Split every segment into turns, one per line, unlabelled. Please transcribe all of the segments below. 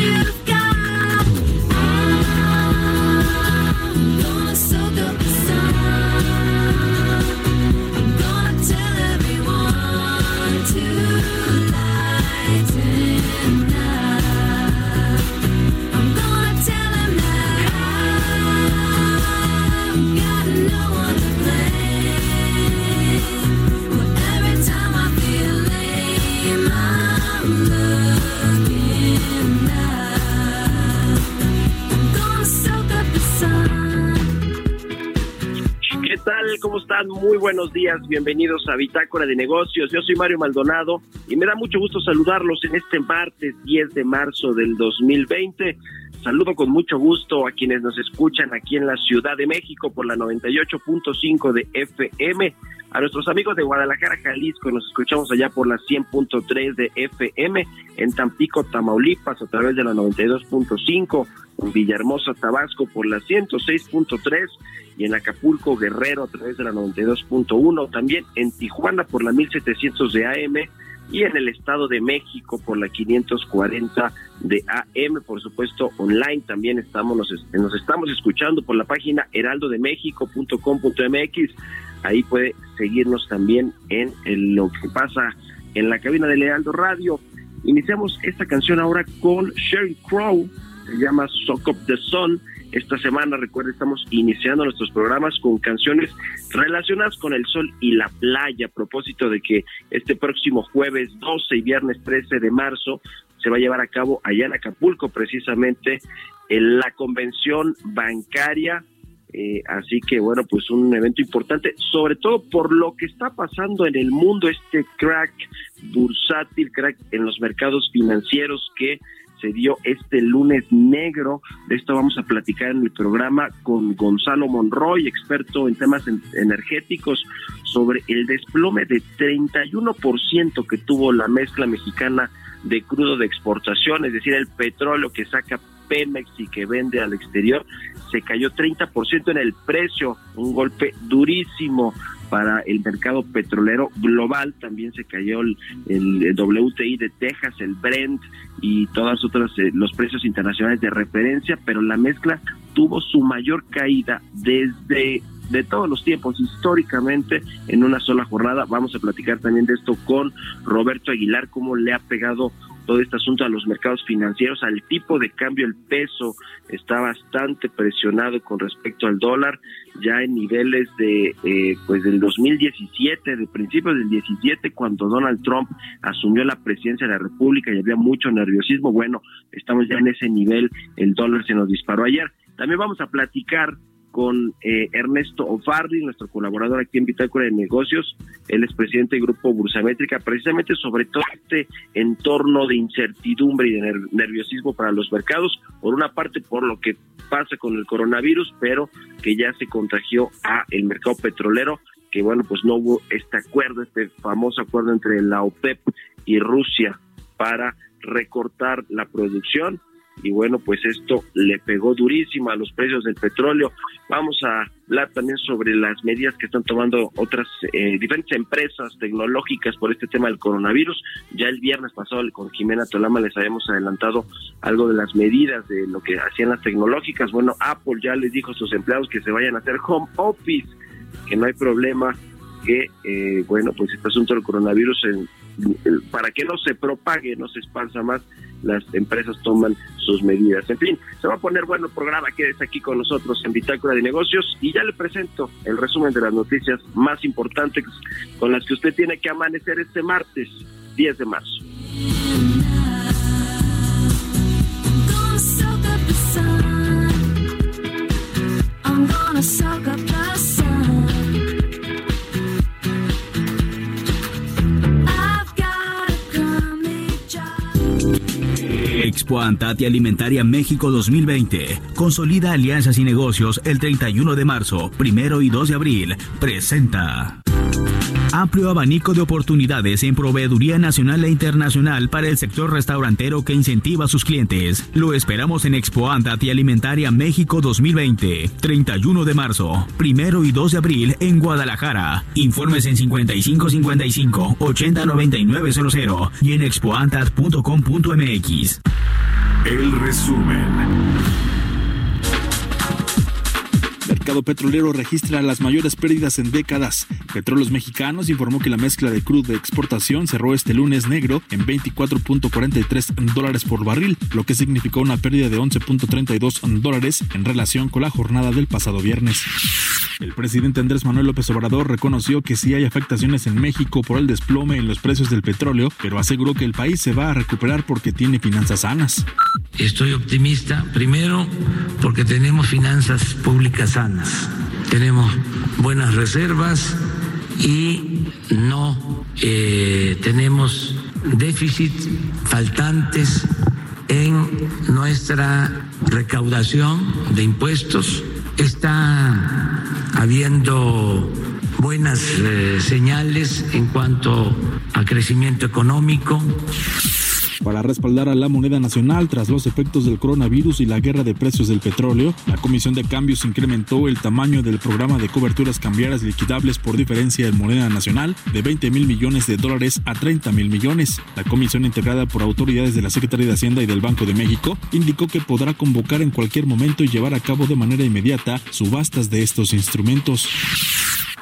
you've
¿Qué tal? ¿Cómo están? Muy buenos días. Bienvenidos a Bitácora de Negocios. Yo soy Mario Maldonado y me da mucho gusto saludarlos en este martes 10 de marzo del 2020. Saludo con mucho gusto a quienes nos escuchan aquí en la Ciudad de México por la 98.5 de FM. A nuestros amigos de Guadalajara, Jalisco, nos escuchamos allá por la 100.3 de FM, en Tampico, Tamaulipas, a través de la 92.5, en Villahermosa, Tabasco, por la 106.3 y en Acapulco, Guerrero, a través de la 92.1, también en Tijuana por la 1700 de AM y en el Estado de México por la 540 de AM, por supuesto online también estamos nos, estamos escuchando por la página heraldodemexico.com.mx, ahí puede seguirnos también en, en lo que pasa en la cabina del Heraldo Radio. Iniciamos esta canción ahora con Sheryl Crow, se llama Sock Up the Sun. Esta semana, recuerda, estamos iniciando nuestros programas con canciones relacionadas con el sol y la playa, a propósito de que este próximo jueves 12 y viernes 13 de marzo se va a llevar a cabo allá en Acapulco, precisamente en la convención bancaria. Eh, así que bueno, pues un evento importante, sobre todo por lo que está pasando en el mundo, este crack bursátil, crack en los mercados financieros que se dio este lunes negro. De esto vamos a platicar en el programa con Gonzalo Monroy, experto en temas en- energéticos, sobre el desplome de 31% que tuvo la mezcla mexicana de crudo de exportación, es decir, el petróleo que saca Pemex y que vende al exterior, se cayó 30% en el precio, un golpe durísimo para el mercado petrolero global, también se cayó el, el WTI de Texas, el Brent y todas otras eh, los precios internacionales de referencia, pero la mezcla tuvo su mayor caída desde de todos los tiempos históricamente en una sola jornada. Vamos a platicar también de esto con Roberto Aguilar, cómo le ha pegado todo este asunto a los mercados financieros, al tipo de cambio, el peso está bastante presionado con respecto al dólar, ya en niveles de eh, pues del 2017, de principios del 17, cuando Donald Trump asumió la presidencia de la República y había mucho nerviosismo. Bueno, estamos ya en ese nivel, el dólar se nos disparó ayer. También vamos a platicar con eh, Ernesto Ofarri, nuestro colaborador aquí en Bitácora de Negocios. Él es presidente del Grupo Bursamétrica, precisamente sobre todo este entorno de incertidumbre y de ner- nerviosismo para los mercados. Por una parte, por lo que pasa con el coronavirus, pero que ya se contagió a el mercado petrolero, que bueno, pues no hubo este acuerdo, este famoso acuerdo entre la OPEP y Rusia para recortar la producción y bueno, pues esto le pegó durísimo a los precios del petróleo. Vamos a hablar también sobre las medidas que están tomando otras eh, diferentes empresas tecnológicas por este tema del coronavirus. Ya el viernes pasado con Jimena Tolama les habíamos adelantado algo de las medidas de lo que hacían las tecnológicas. Bueno, Apple ya les dijo a sus empleados que se vayan a hacer home office, que no hay problema que, eh, bueno, pues este asunto del coronavirus, para que no se propague, no se esparza más, las empresas toman sus medidas. En fin, se va a poner bueno el programa, quédese aquí con nosotros en Bitácora de Negocios y ya le presento el resumen de las noticias más importantes con las que usted tiene que amanecer este martes 10 de marzo.
I'm
Expo Antati Alimentaria México 2020. Consolida alianzas y negocios el 31 de marzo, primero y 2 de abril. Presenta. Amplio abanico de oportunidades en proveeduría nacional e internacional para el sector restaurantero que incentiva a sus clientes. Lo esperamos en Expo Antati Alimentaria México 2020, 31 de marzo, primero y 2 de abril en Guadalajara. Informes en 5555 809900 y en expoantat.com.mx.
El resumen.
Mercado petrolero registra las mayores pérdidas en décadas. Petróleos Mexicanos informó que la mezcla de crudo de exportación cerró este lunes negro en 24.43 dólares por barril, lo que significó una pérdida de 11.32 dólares en relación con la jornada del pasado viernes. El presidente Andrés Manuel López Obrador reconoció que sí hay afectaciones en México por el desplome en los precios del petróleo, pero aseguró que el país se va a recuperar porque tiene finanzas sanas.
Estoy optimista, primero porque tenemos finanzas públicas sanas, tenemos buenas reservas y no eh, tenemos déficit faltantes en nuestra recaudación de impuestos. Está habiendo buenas eh, señales en cuanto a crecimiento económico.
Para respaldar a la moneda nacional tras los efectos del coronavirus y la guerra de precios del petróleo, la Comisión de Cambios incrementó el tamaño del programa de coberturas cambiarias liquidables por diferencia en moneda nacional de 20 mil millones de dólares a 30 mil millones. La comisión integrada por autoridades de la Secretaría de Hacienda y del Banco de México indicó que podrá convocar en cualquier momento y llevar a cabo de manera inmediata subastas de estos instrumentos.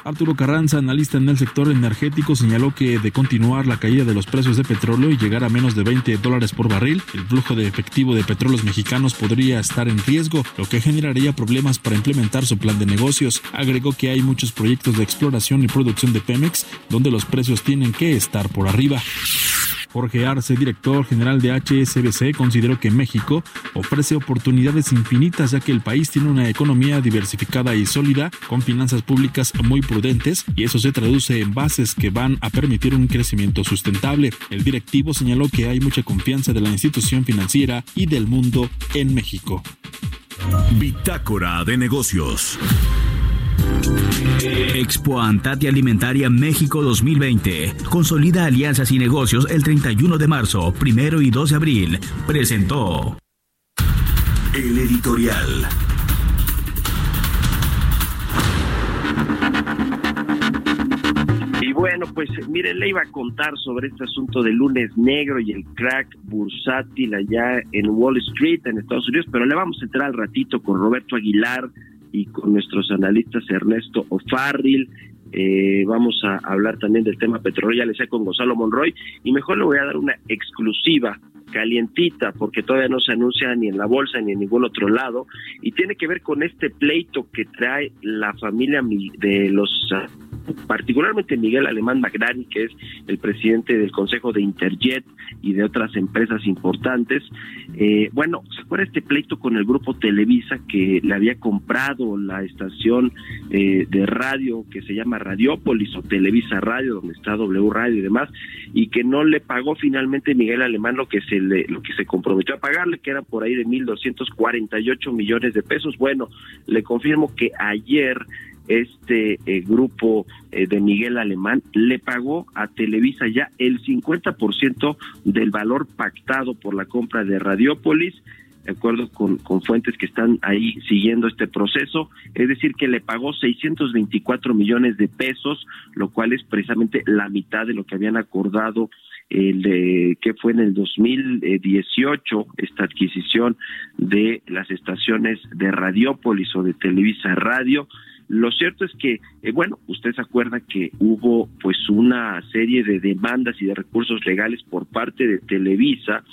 Arturo Carranza, analista en el sector energético, señaló que de continuar la caída de los precios de petróleo y llegar a menos de 20 dólares por barril, el flujo de efectivo de petróleos mexicanos podría estar en riesgo, lo que generaría problemas para implementar su plan de negocios. Agregó que hay muchos proyectos de exploración y producción de Pemex donde los precios tienen que estar por arriba. Jorge Arce, director general de HSBC, consideró que México ofrece oportunidades infinitas ya que el país tiene una economía diversificada y sólida, con finanzas públicas muy prudentes, y eso se traduce en bases que van a permitir un crecimiento sustentable. El directivo señaló que hay mucha confianza de la institución financiera y del mundo en México.
Bitácora de negocios.
Expo Antati Alimentaria México 2020. Consolida alianzas y negocios el 31 de marzo, primero y 2 de abril. Presentó.
El editorial.
Y bueno, pues miren, le iba a contar sobre este asunto del lunes negro y el crack bursátil allá en Wall Street, en Estados Unidos, pero le vamos a entrar al ratito con Roberto Aguilar y con nuestros analistas Ernesto O'Farrill. Eh, vamos a hablar también del tema petróleo, ya le decía con Gonzalo Monroy, y mejor le voy a dar una exclusiva calientita porque todavía no se anuncia ni en la bolsa ni en ningún otro lado y tiene que ver con este pleito que trae la familia mi- de los particularmente Miguel Alemán Magrani que es el presidente del Consejo de Interjet y de otras empresas importantes Eh, bueno se acuerda este pleito con el grupo Televisa que le había comprado la estación eh, de radio que se llama Radiópolis o Televisa Radio donde está W Radio y demás y que no le pagó finalmente Miguel Alemán lo que se le, lo que se comprometió a pagarle, que era por ahí de 1.248 millones de pesos. Bueno, le confirmo que ayer este eh, grupo eh, de Miguel Alemán le pagó a Televisa ya el 50% del valor pactado por la compra de Radiópolis de acuerdo con, con fuentes que están ahí siguiendo este proceso, es decir, que le pagó 624 millones de pesos, lo cual es precisamente la mitad de lo que habían acordado el de que fue en el 2018 esta adquisición de las estaciones de Radiópolis o de Televisa Radio Lo cierto es que, eh, bueno, usted se acuerda que hubo pues una serie de demandas y de recursos legales por parte de Televisa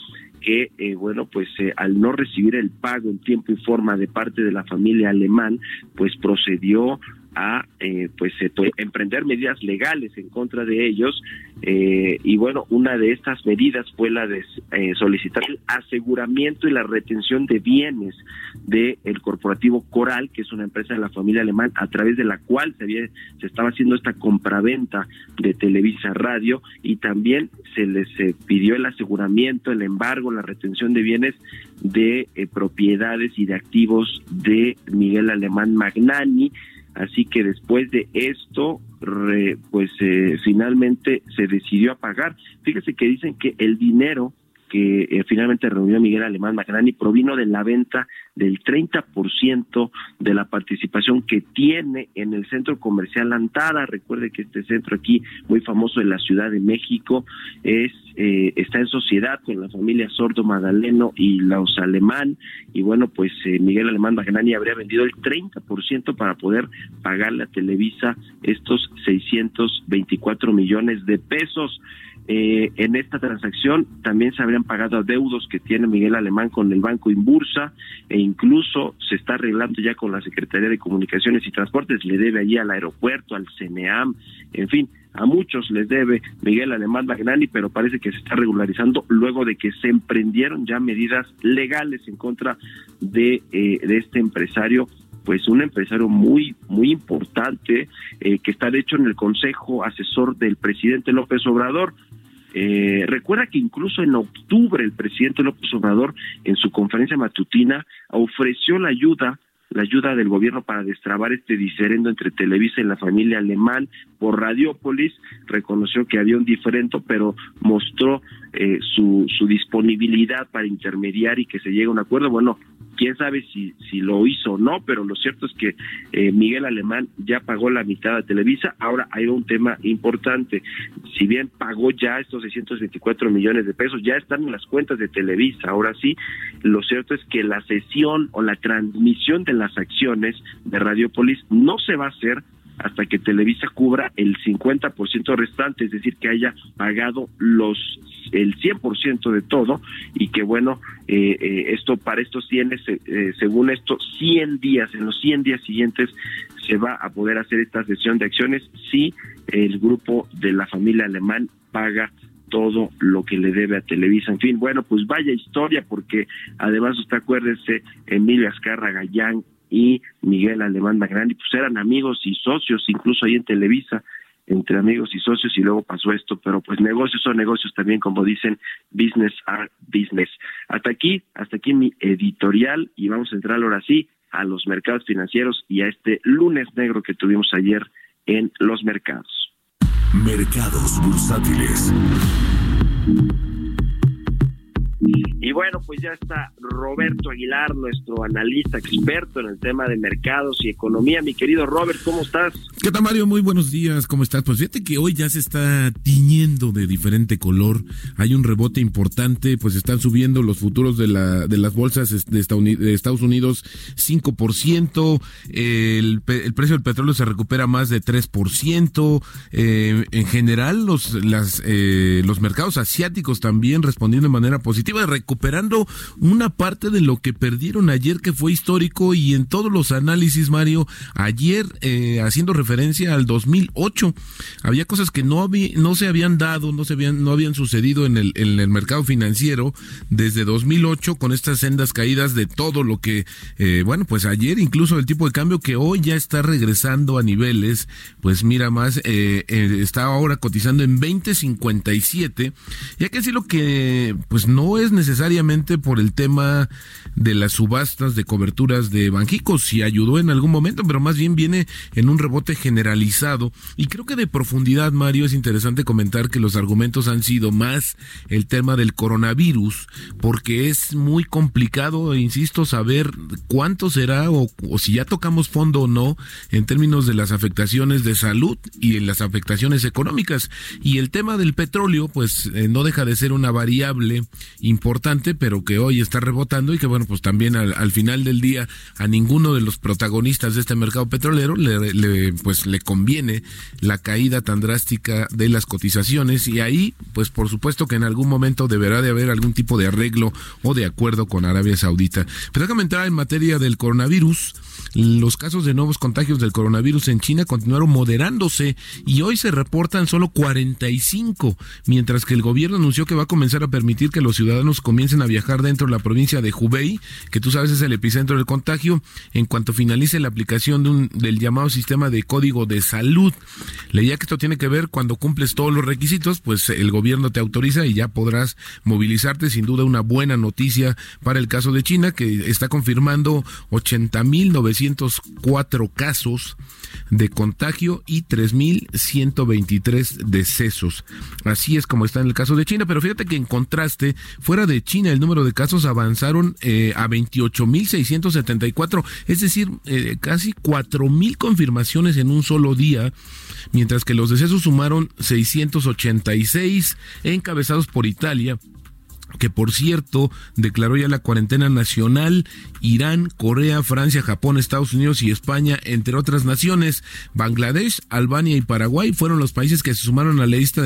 que, eh, bueno, pues eh, al no recibir el pago en tiempo y forma de parte de la familia alemán, pues procedió a eh, pues eh, to- emprender medidas legales en contra de ellos eh, y bueno una de estas medidas fue la de eh, solicitar el aseguramiento y la retención de bienes del el corporativo Coral que es una empresa de la familia alemán a través de la cual se había se estaba haciendo esta compraventa de Televisa Radio y también se les eh, pidió el aseguramiento el embargo la retención de bienes de propiedades y de activos de Miguel Alemán Magnani Así que después de esto, re- pues eh, finalmente se decidió a pagar. Fíjese que dicen que el dinero que eh, finalmente reunió Miguel Alemán Magnani provino de la venta del 30% de la participación que tiene en el centro comercial Antara. Recuerde que este centro aquí, muy famoso en la Ciudad de México, es eh, está en sociedad con la familia Sordo Magdaleno y los Alemán. Y bueno, pues eh, Miguel Alemán Magnani habría vendido el 30% para poder pagarle a Televisa estos 624 millones de pesos. Eh, en esta transacción también se habrían pagado adeudos que tiene Miguel Alemán con el Banco Inbursa e incluso se está arreglando ya con la Secretaría de Comunicaciones y Transportes, le debe allí al aeropuerto, al CNEAM, en fin, a muchos les debe Miguel Alemán Magnani, pero parece que se está regularizando luego de que se emprendieron ya medidas legales en contra de, eh, de este empresario pues un empresario muy muy importante eh, que está de hecho en el consejo asesor del presidente López Obrador. Eh, recuerda que incluso en octubre el presidente López Obrador en su conferencia matutina ofreció la ayuda la ayuda del gobierno para destrabar este diferendo entre Televisa y la familia alemán por Radiópolis, reconoció que había un diferendo, pero mostró eh, su, su disponibilidad para intermediar y que se llegue a un acuerdo. Bueno, quién sabe si, si lo hizo o no, pero lo cierto es que eh, Miguel Alemán ya pagó la mitad a Televisa. Ahora hay un tema importante. Si bien pagó ya estos 624 millones de pesos, ya están en las cuentas de Televisa. Ahora sí, lo cierto es que la sesión o la transmisión de las acciones de Radiopolis no se va a hacer hasta que Televisa cubra el 50% restante, es decir, que haya pagado los el 100% de todo y que bueno, eh, eh, esto para estos tiene, eh, según esto, 100 días, en los 100 días siguientes se va a poder hacer esta sesión de acciones si el grupo de la familia alemán paga todo lo que le debe a Televisa. En fin, bueno, pues vaya historia, porque además usted acuérdese, Emilio Azcarra Gallán y Miguel Alemán Magrandi, pues eran amigos y socios, incluso ahí en Televisa, entre amigos y socios, y luego pasó esto, pero pues negocios son negocios también, como dicen, business are business. Hasta aquí, hasta aquí mi editorial, y vamos a entrar ahora sí a los mercados financieros y a este lunes negro que tuvimos ayer en los mercados.
Mercados bursátiles.
Y bueno, pues ya está Roberto Aguilar, nuestro analista experto en el tema de mercados y economía. Mi querido Robert, ¿cómo estás?
¿Qué tal, Mario? Muy buenos días, ¿cómo estás? Pues fíjate que hoy ya se está tiñendo de diferente color. Hay un rebote importante, pues están subiendo los futuros de, la, de las bolsas de Estados- de Unidos 5%. El, el precio del petróleo se recupera más de 3%. Eh, en general, los, las, eh, los mercados asiáticos también respondiendo de manera positiva, recuperando una parte de lo que perdieron ayer, que fue histórico, y en todos los análisis, Mario, ayer eh, haciendo referencia al 2008, había cosas que no, habí- no se habían dado, no se habían, no habían sucedido en el, mercado financiero desde 2008 con estas sendas caídas de todo lo que, eh, bueno, pues ayer incluso el tipo de cambio que hoy ya está regresando a niveles, pues mira más, eh, eh, está ahora cotizando en 20.57, y hay que decirlo que pues no es necesariamente por el tema de las subastas de coberturas de Banjico, si ayudó en algún momento, pero más bien viene en un rebote generalizado. Y creo que de profundidad, Mario, es interesante comentar que los argumentos han sido más el tema del coronavirus, porque es muy complicado, insisto, saber cuánto será o, o si ya tocamos fondo o no en términos de las afectaciones de salud y en las afectaciones económicas. Y el tema del petróleo, pues eh, no deja de ser una variable importante pero que hoy está rebotando y que bueno, pues también al, al final del día a ninguno de los protagonistas de este mercado petrolero le, pues le conviene la caída tan drástica de las cotizaciones y ahí pues por supuesto que en algún momento deberá de haber algún tipo de arreglo o de acuerdo con Arabia Saudita. Pero déjame entrar en materia del coronavirus. Los casos de nuevos contagios del coronavirus en China continuaron moderándose y hoy se reportan solo 45, mientras que el gobierno anunció que va a comenzar a permitir que los ciudadanos comiencen a viajar dentro de la provincia de Hubei, que tú sabes es el epicentro del contagio, en cuanto finalice la aplicación de un, del llamado sistema de código de salud. Leía que esto tiene que ver cuando cumples todos los requisitos, pues el gobierno te autoriza y ya podrás movilizarte. Sin duda una buena noticia para el caso de China, que está confirmando 80.904 casos de contagio y 3.123 decesos. Así es como está en el caso de China, pero fíjate que en contraste, fuera de China el número de casos avanzaron eh, a 28.674, es decir, eh, casi 4.000 confirmaciones en un solo día, mientras que los decesos sumaron 686 encabezados por Italia que por cierto declaró ya la cuarentena nacional, Irán, Corea, Francia, Japón, Estados Unidos y España, entre otras naciones. Bangladesh, Albania y Paraguay fueron los países que se sumaron a la lista,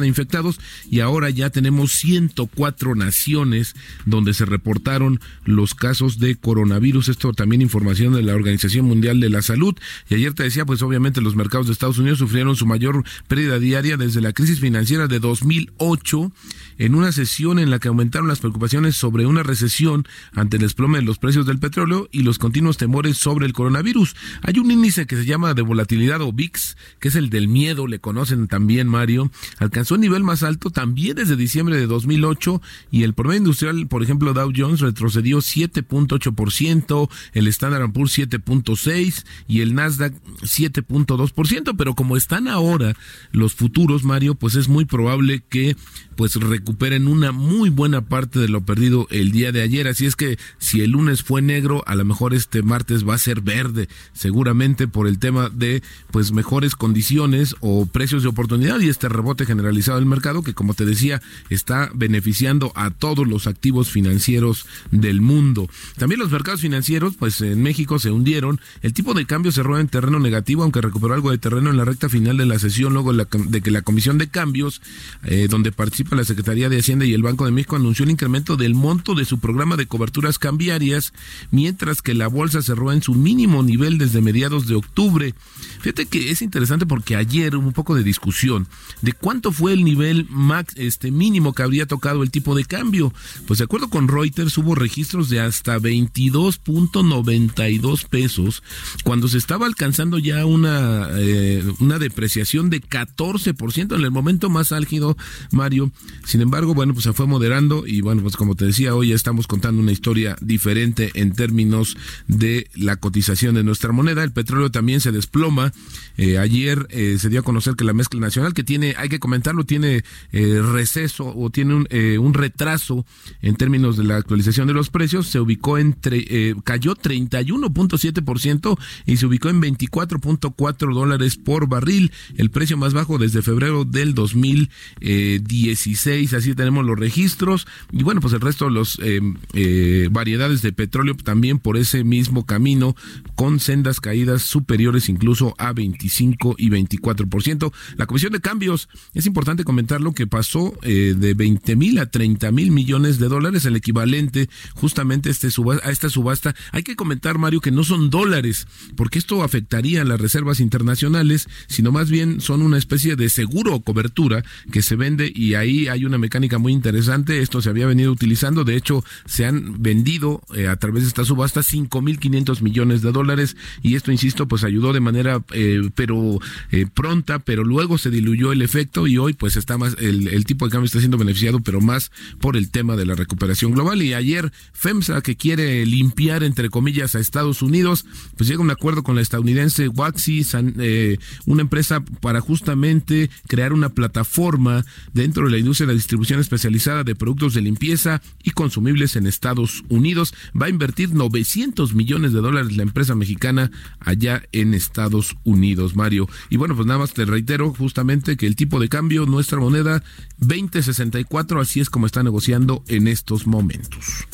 de infectados y ahora ya tenemos 104 naciones donde se reportaron los casos de coronavirus. Esto también información de la Organización Mundial de la Salud. Y ayer te decía, pues obviamente los mercados de Estados Unidos sufrieron su mayor pérdida diaria desde la crisis financiera de 2008 en una sesión en la que aumentaron las preocupaciones sobre una recesión ante el desplome de los precios del petróleo y los continuos temores sobre el coronavirus. Hay un índice que se llama de volatilidad o VIX, que es el del miedo, le conocen también Mario, alcanzó un nivel más alto también desde diciembre de 2008 y el promedio industrial, por ejemplo, Dow Jones retrocedió 7.8%, el Standard Poor's 7.6 y el Nasdaq 7.2%, pero como están ahora los futuros, Mario, pues es muy probable que pues recuperen una muy buena parte de lo perdido el día de ayer. Así es que si el lunes fue negro, a lo mejor este martes va a ser verde, seguramente por el tema de pues mejores condiciones o precios de oportunidad y este rebote generalizado del mercado que como te decía está beneficiando a todos los activos financieros del mundo. También los mercados financieros pues en México se hundieron, el tipo de cambio cerró en terreno negativo aunque recuperó algo de terreno en la recta final de la sesión luego de que la Comisión de Cambios eh, donde participa la Secretaría de Hacienda y el Banco de México anunció el incremento del monto de su programa de coberturas cambiarias, mientras que la bolsa cerró en su mínimo nivel desde mediados de octubre. Fíjate que es interesante porque ayer hubo un poco de discusión de cuánto fue el nivel max, este mínimo que habría tocado el tipo de cambio. Pues de acuerdo con Reuters hubo registros de hasta 22.92 pesos cuando se estaba alcanzando ya una, eh, una depreciación de 14% en el momento más álgido, Mario. Sin embargo, bueno, pues se fue moderando y bueno, pues como te decía, hoy ya estamos contando una historia diferente en términos de la cotización de nuestra moneda. El petróleo también se desploma. Eh, ayer eh, se dio a conocer que la mezcla nacional, que tiene, hay que comentarlo, tiene eh, receso o tiene un, un, retraso en términos de la actualización de los precios, se ubicó entre, cayó 31.7% y se ubicó en 24.4 dólares por barril, el precio más bajo desde febrero del 2016. Así tenemos los registros y bueno, pues el resto de los variedades de petróleo también por ese mismo camino con sendas caídas superiores incluso a 25 y 24%. La Comisión de Cambios, es importante comentar lo que pasó eh, de 20 mil a 30 mil millones de dólares, el equivalente justamente a, este subasta, a esta subasta. Hay que comentar, Mario, que no son dólares, porque esto afectaría a las reservas internacionales, sino más bien son una especie de seguro o cobertura que se vende y ahí hay una mecánica muy interesante. Esto se había venido utilizando, de hecho, se han vendido eh, a través de esta subasta 5 mil 500 millones de dólares y esto, insisto, pues ayudó de manera eh, pero eh, pronta, pero luego se diluyó el efecto y hoy pues está más, el, tipo de cambio está siendo beneficiado, pero más por el tema de la recuperación global. Y ayer FEMSA, que quiere limpiar entre comillas a Estados Unidos, pues llega a un acuerdo con la estadounidense Waxy, eh, una empresa para justamente crear una plataforma dentro de la industria de distribución especializada de productos de limpieza y consumibles en Estados Unidos. Va a invertir 900 millones de dólares la empresa mexicana allá en Estados Unidos, Mario. Y bueno, pues nada más te reitero justamente que el tipo de cambio, nuestra moneda, 2064, así es como está negociando en estos momentos.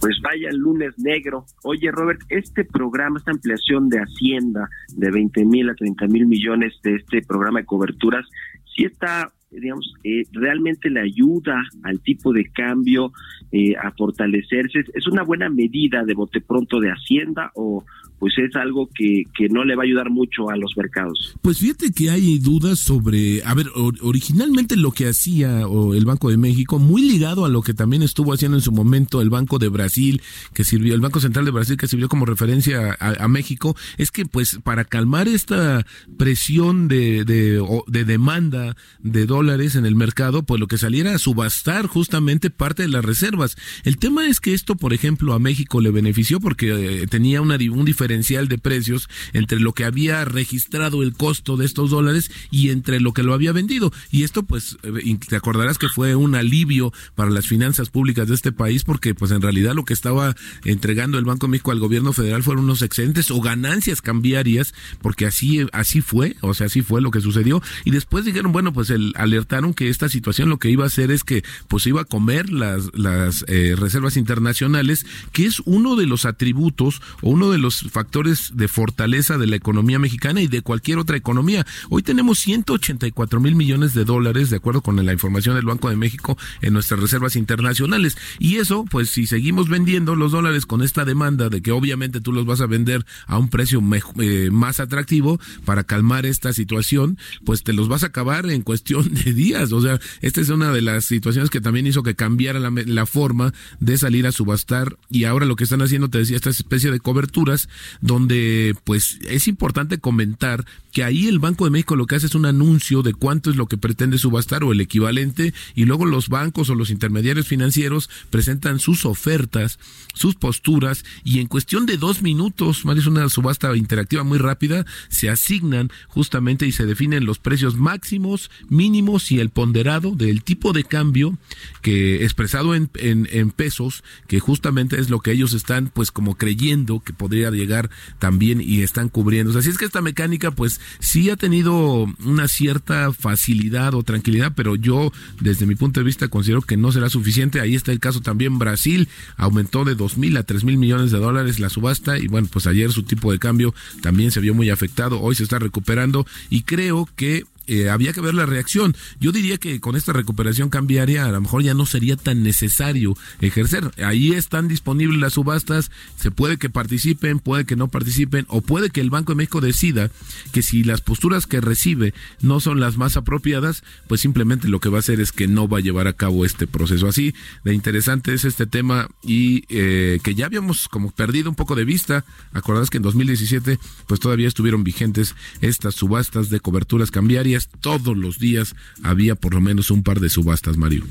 Pues vaya el lunes negro. Oye, Robert, este programa, esta ampliación de Hacienda de 20 mil a 30 mil millones de este programa de coberturas, sí está, digamos, eh, realmente le ayuda al tipo de cambio eh, a fortalecerse. ¿Es una buena medida de bote pronto de Hacienda o pues es algo que, que no le va a ayudar mucho a los mercados?
Pues fíjate que hay dudas sobre, a ver, or- originalmente lo que hacía el Banco de México, muy ligado a lo que también estuvo haciendo en su momento el Banco de Brasil, que sirvió, el Banco Central de Brasil, que sirvió como referencia a, México, es que pues para calmar esta presión de, de, demanda de dólares en el mercado, pues lo que saliera a subastar justamente parte de las reservas. El tema es que esto, por ejemplo, a México le benefició porque eh, tenía una, un diferencial de precios entre lo que había registrado el costo de estos dólares y entre lo que lo había vendido. Y esto, pues, eh, te acordarás que fue un alivio para las finanzas públicas de este país porque, pues, en realidad lo que estaba entregando el Banco México al gobierno federal fueron unos excedentes o ganancias cambiarias, porque así, así fue, o sea, así fue lo que sucedió. Y después dijeron, bueno, pues el, alertaron que esta situación lo que iba a hacer es que, pues, iba a comer las, las eh, reservas internacionales, que es uno de los atributos o uno de los factores de fortaleza de la economía mexicana y de cualquier otra economía. Hoy tenemos 184 mil millones de dólares, de acuerdo con la información del Banco de México, en nuestras reservas internacionales. Y eso, pues si seguimos vendiendo los dólares con esta demanda de que obviamente tú los vas a vender a un precio eh, más atractivo para calmar esta situación, pues te los vas a acabar en cuestión de días. O sea, esta es una de las situaciones que también hizo que cambiara la, la forma de salir a subastar y ahora lo que están haciendo, te decía, esta especie de coberturas donde pues es importante comentar que ahí el Banco de México lo que hace es un anuncio de cuánto es lo que pretende subastar o el equivalente y luego los bancos o los intermediarios financieros presentan sus ofertas, sus posturas y en cuestión de dos minutos, Mario, es una subasta interactiva muy rápida, se asignan justamente y se definen los precios máximos, mínimos y el ponderado del tipo de cambio que expresado en, en, en pesos, que justamente es lo que ellos están pues como creyendo que podría llegar también y están cubriendo. Así es que esta mecánica pues sí ha tenido una cierta facilidad o tranquilidad, pero yo desde mi punto de vista considero que no será suficiente. Ahí está el caso también Brasil, aumentó de dos mil a tres mil millones de dólares la subasta y bueno, pues ayer su tipo de cambio también se vio muy afectado, hoy se está recuperando y creo que eh, había que ver la reacción. Yo diría que con esta recuperación cambiaria a lo mejor ya no sería tan necesario ejercer. Ahí están disponibles las subastas, se puede que participen, puede que no participen, o puede que el Banco de México decida que si las posturas que recibe no son las más apropiadas, pues simplemente lo que va a hacer es que no va a llevar a cabo este proceso. Así de interesante es este tema y eh, que ya habíamos como perdido un poco de vista. Acordarás que en 2017 pues todavía estuvieron vigentes estas subastas de coberturas cambiarias. Todos los días había por lo menos un par de subastas, Mario.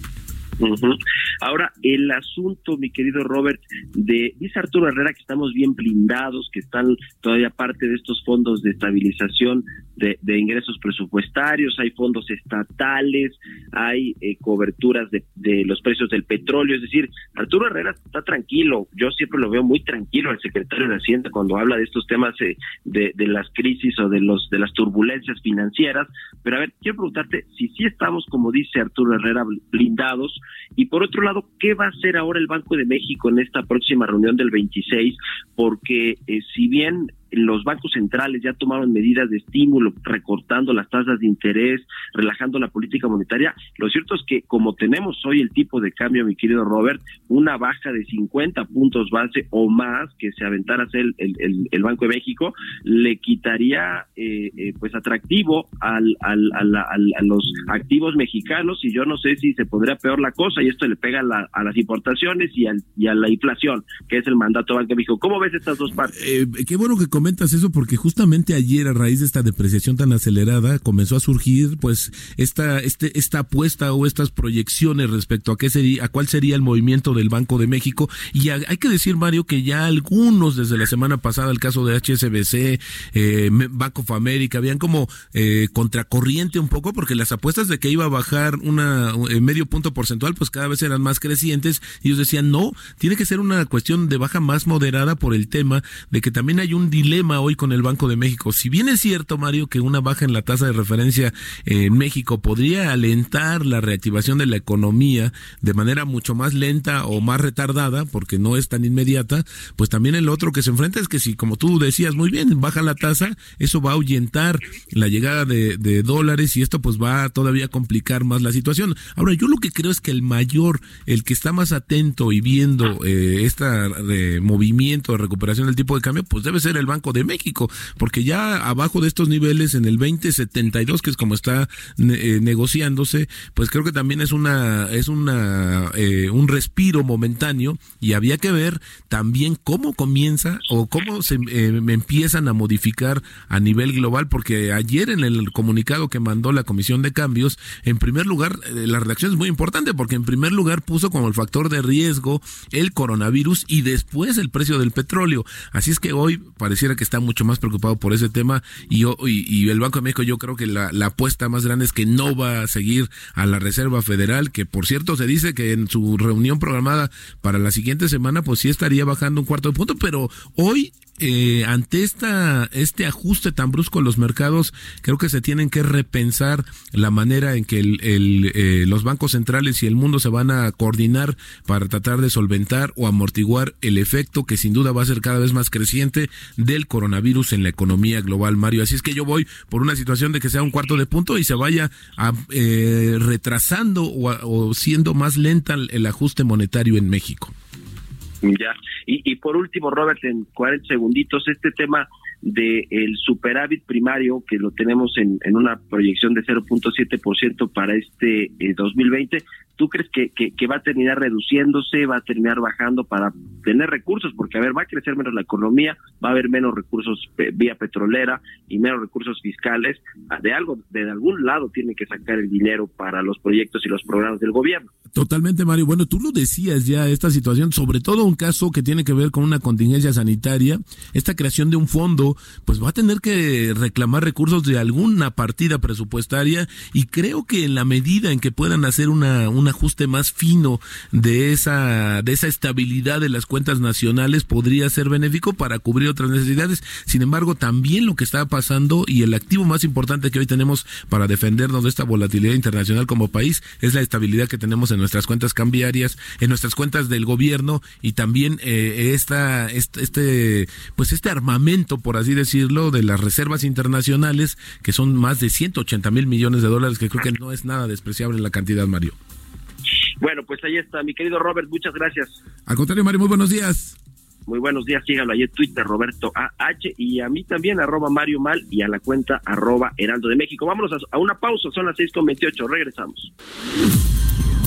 Ahora, el asunto, mi querido Robert, de dice Arturo Herrera que estamos bien blindados, que están todavía parte de estos fondos de estabilización de, de ingresos presupuestarios, hay fondos estatales, hay eh, coberturas de, los precios del petróleo, es decir, Arturo Herrera está tranquilo, yo siempre lo veo muy tranquilo al secretario de Hacienda cuando habla de estos temas eh, de, de las crisis o de los de las turbulencias financieras, pero a ver, quiero preguntarte si sí estamos, como dice Arturo Herrera, blindados, y por otro lado, ¿qué va a hacer ahora el Banco de México en esta próxima reunión del 26? Porque eh, si bien los bancos centrales ya tomaron medidas de estímulo, recortando las tasas de interés, relajando la política monetaria. Lo cierto es que como tenemos hoy el tipo de cambio, mi querido Robert, una baja de 50 puntos base o más que se aventara a hacer el, el, el, Banco de México, le quitaría eh, eh, pues atractivo al, al, al, al, a los activos mexicanos y yo no sé si se pondría peor la cosa y esto le pega a, la, a las importaciones y, al, y a la inflación, que es el mandato del Banco de México. ¿Cómo ves estas dos partes?
Eh, qué bueno que comentas eso porque justamente ayer a raíz de esta depreciación tan acelerada comenzó a surgir pues esta este esta apuesta o estas proyecciones respecto a qué sería a cuál sería el movimiento del Banco de México. Y hay que decir Mario que ya algunos desde la semana pasada el caso de HSBC, eh, Bank of America habían como eh, contracorriente un poco porque las apuestas de que iba a bajar una eh, medio punto porcentual pues cada vez eran más crecientes. Y ellos decían no, tiene que ser una cuestión de baja más moderada por el tema de que también hay un dilema hoy con el Banco de México. Si bien es cierto, Mario, que una baja en la tasa de referencia en México podría alentar la reactivación de la economía de manera mucho más lenta o más retardada, porque no es tan inmediata, pues también el otro que se enfrenta es que si, como tú decías muy bien, baja la tasa, eso va a ahuyentar la llegada de, dólares y esto pues va a todavía complicar más la situación. Ahora, yo lo que creo es que el mayor, el que está más atento y viendo eh, esta eh, movimiento de recuperación del tipo de cambio, pues debe ser el Banco de México, porque ya abajo de estos niveles, en el 2072, que es como está eh, negociándose, pues creo que también es una, es una, eh, un respiro momentáneo y había que ver también cómo comienza o cómo se eh, empiezan a modificar a nivel global, porque ayer en el comunicado que mandó la Comisión de Cambios, en primer lugar, eh, la redacción es muy importante, porque en primer lugar puso como el factor de riesgo el coronavirus y después el precio del petróleo. Así es que hoy pareciera que está mucho más preocupado por ese tema y, y, el Banco de México yo creo que la apuesta más grande es que no va a seguir a la Reserva Federal, que por cierto se dice que en su reunión programada para la siguiente semana pues sí estaría bajando un cuarto de punto, pero hoy eh, ante esta este ajuste tan brusco en los mercados, creo que se tienen que repensar la manera en que el, el, eh, los bancos centrales y el mundo se van a coordinar para tratar de solventar o amortiguar el efecto que sin duda va a ser cada vez más creciente del coronavirus en la economía global, Mario. Así es que yo voy por una situación de que sea un cuarto de punto y se vaya a, eh, retrasando o, o siendo más lenta el ajuste monetario en México.
Ya. Y, y por último, Robert, en 40 segunditos, este tema de el superávit primario que lo tenemos en, una proyección de 0.7% para este eh, 2020, ¿tú crees que va a terminar reduciéndose, va a terminar bajando para tener recursos? Porque, a ver, va a crecer menos la economía, va a haber menos recursos eh, vía petrolera y menos recursos fiscales. Ah, De algo, de algún lado tiene que sacar el dinero para los proyectos y los programas del gobierno.
Totalmente, Mario. Bueno, tú lo decías ya, esta situación, sobre todo un caso que tiene que ver con una contingencia sanitaria, esta creación de un fondo, pues va a tener que reclamar recursos de alguna partida presupuestaria y creo que en la medida en que puedan hacer una, un ajuste más fino de esa, de esa estabilidad de las cuentas nacionales podría ser benéfico para cubrir otras necesidades. Sin embargo, también lo que está pasando y el activo más importante que hoy tenemos para defendernos de esta volatilidad internacional como país es la estabilidad que tenemos en nuestras cuentas cambiarias, en nuestras cuentas del gobierno y también eh, esta, este, este, pues este armamento, por así decirlo, de las reservas internacionales, que son más de 180 mil millones de dólares, que creo que no es nada despreciable la cantidad, Mario.
Bueno, pues ahí está, mi querido Robert, muchas gracias.
Al contrario, Mario, muy buenos días.
Muy buenos días, síganlo ahí en Twitter, Roberto AH, y a mí también, arroba Mario Mal, y a la cuenta arroba Heraldo de México. Vámonos a, a una pausa, son las 6.28, regresamos.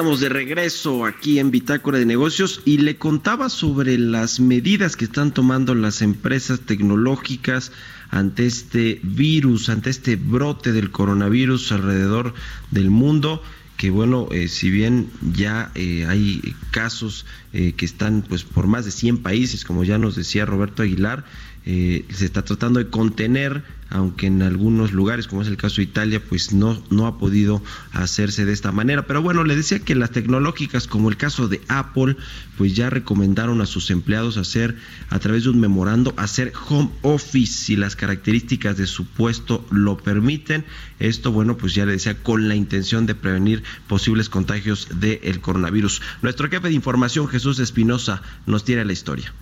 Estamos de regreso aquí en Bitácora de Negocios y le contaba sobre las medidas que están tomando las empresas tecnológicas ante este virus, ante este brote del coronavirus alrededor del mundo que bueno, eh, si bien ya eh, hay casos eh, que están pues por más de 100 países, como ya nos decía Roberto Aguilar, eh, se está tratando de contener, aunque en algunos lugares, como es el caso de Italia, pues no, no ha podido hacerse de esta manera. Pero bueno, le decía que las tecnológicas, como el caso de Apple, pues ya recomendaron a sus empleados hacer, a través de un memorando, hacer home office si las características de su puesto lo permiten. Esto, bueno, pues ya le decía, con la intención de prevenir posibles contagios del coronavirus. Nuestro jefe de información, Jesús Espinosa, nos tiene la historia.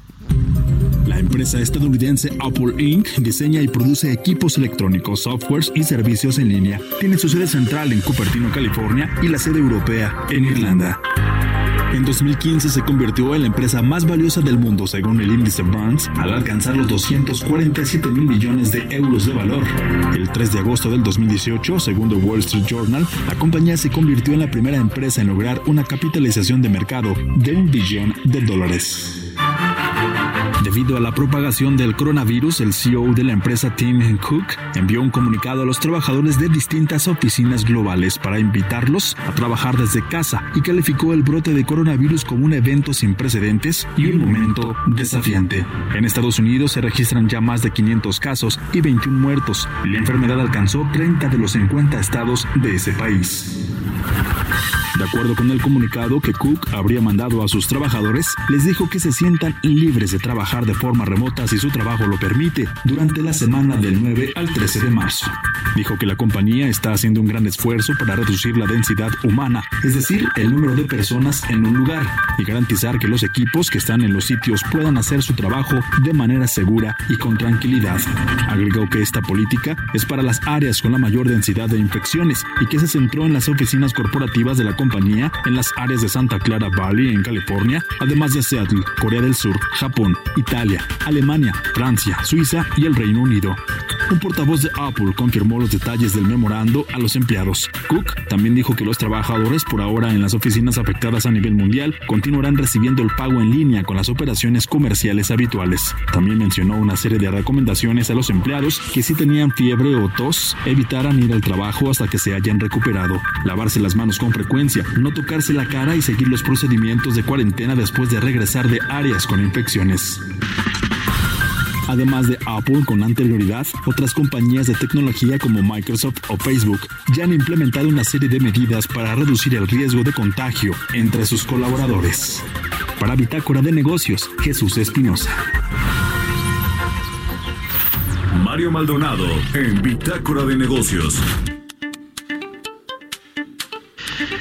La
empresa estadounidense Apple Inc. diseña y produce equipos electrónicos, softwares y servicios en línea. Tiene su sede central en Cupertino, California y la sede europea en Irlanda. En 2015 se convirtió en la empresa más valiosa del mundo según el índice Burns al alcanzar los 247 mil millones de euros de valor. El 3 de agosto del 2018, según The Wall Street Journal, la compañía se convirtió en la primera empresa en lograr una capitalización de mercado de un billón de dólares. Debido a la propagación del coronavirus, el CEO de la empresa Tim Cook envió un comunicado a los trabajadores de distintas oficinas globales para invitarlos a trabajar desde casa y calificó el brote de coronavirus como un evento sin precedentes y un momento desafiante. En Estados Unidos se registran ya más de 500 casos y 21 muertos. La enfermedad alcanzó 30 de los 50 estados de ese país. De acuerdo con el comunicado que Cook habría mandado a sus trabajadores, les dijo que se sientan libres de trabajar de forma remota si su trabajo lo permite durante la semana del 9 al 13 de marzo. Dijo que la compañía está haciendo un gran esfuerzo para reducir la densidad humana, es decir, el número de personas en un lugar, y garantizar que los equipos que están en los sitios puedan hacer su trabajo de manera segura y con tranquilidad. Agregó que esta política es para las áreas con la mayor densidad de infecciones y que se centró en las oficinas corporativas de la compañía en las áreas de Santa Clara Valley en California, además de Seattle, Corea del Sur, Japón, Italia, Alemania, Francia, Suiza y el Reino Unido. Un portavoz de Apple confirmó los detalles del memorando a los empleados. Cook también dijo que los trabajadores por ahora en las oficinas afectadas a nivel mundial continuarán recibiendo el pago en línea con las operaciones comerciales habituales. También mencionó una serie de recomendaciones a los empleados que si tenían fiebre o tos, evitaran ir al trabajo hasta que se hayan recuperado. Lavarse las manos con frecuencia, no tocarse la cara y seguir los procedimientos de cuarentena después de regresar de áreas con infecciones. Además de Apple con anterioridad, otras compañías de tecnología como Microsoft o Facebook ya han implementado una serie de medidas para reducir el riesgo de contagio entre sus colaboradores. Para Bitácora de Negocios, Jesús Espinosa.
Mario Maldonado en Bitácora de Negocios.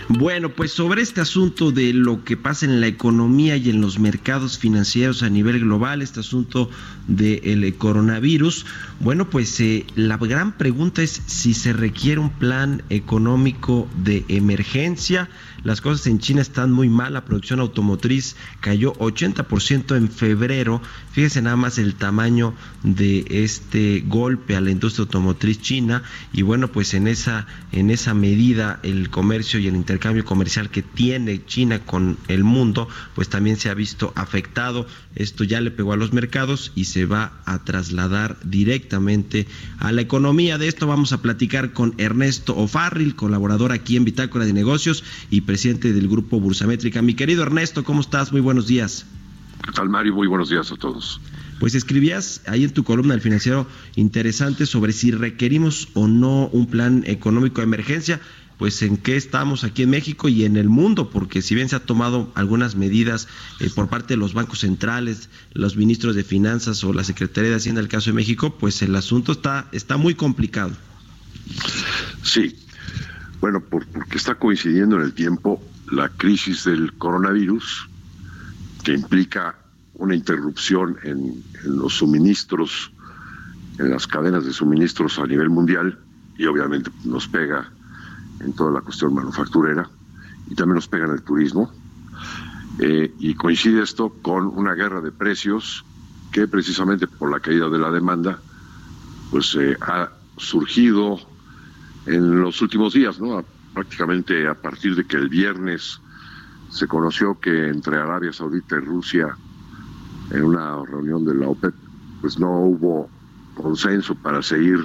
Bueno, pues sobre este asunto de lo que pasa en la economía y en los mercados financieros a nivel global, este asunto del coronavirus, bueno, pues eh, la gran pregunta es si se requiere un plan económico de emergencia. Las cosas en China están muy mal, la producción automotriz cayó 80% en febrero. Fíjese nada más el tamaño de este golpe a la industria automotriz china y bueno, pues en esa en esa medida el comercio y el intercambio comercial que tiene China con el mundo, pues también se ha visto afectado. Esto ya le pegó a los mercados y se va a trasladar directamente a la economía. De esto vamos a platicar con Ernesto O'Farrill, colaborador aquí en Bitácora de Negocios y presidente del grupo Bursamétrica. Mi querido Ernesto, ¿cómo estás? Muy buenos días.
¿Qué tal, Mario? Muy buenos días a todos.
Pues escribías ahí en tu columna del financiero interesante sobre si requerimos o no un plan económico de emergencia pues en qué estamos aquí en México y en el mundo, porque si bien se ha tomado algunas medidas eh, por parte de los bancos centrales, los ministros de finanzas o la Secretaría de Hacienda, en el caso de México, pues el asunto está, está muy complicado.
Sí, bueno, por- porque está coincidiendo en el tiempo la crisis del coronavirus, que implica una interrupción en, los suministros, en las cadenas de suministros a nivel mundial, y obviamente nos pega en toda la cuestión manufacturera, y también nos pega en el turismo. Eh, y coincide esto con una guerra de precios que precisamente por la caída de la demanda, pues eh, ha surgido en los últimos días, ¿no? Prácticamente a partir de que el viernes se conoció que entre Arabia Saudita y Rusia, en una reunión de la OPEP, pues no hubo consenso para seguir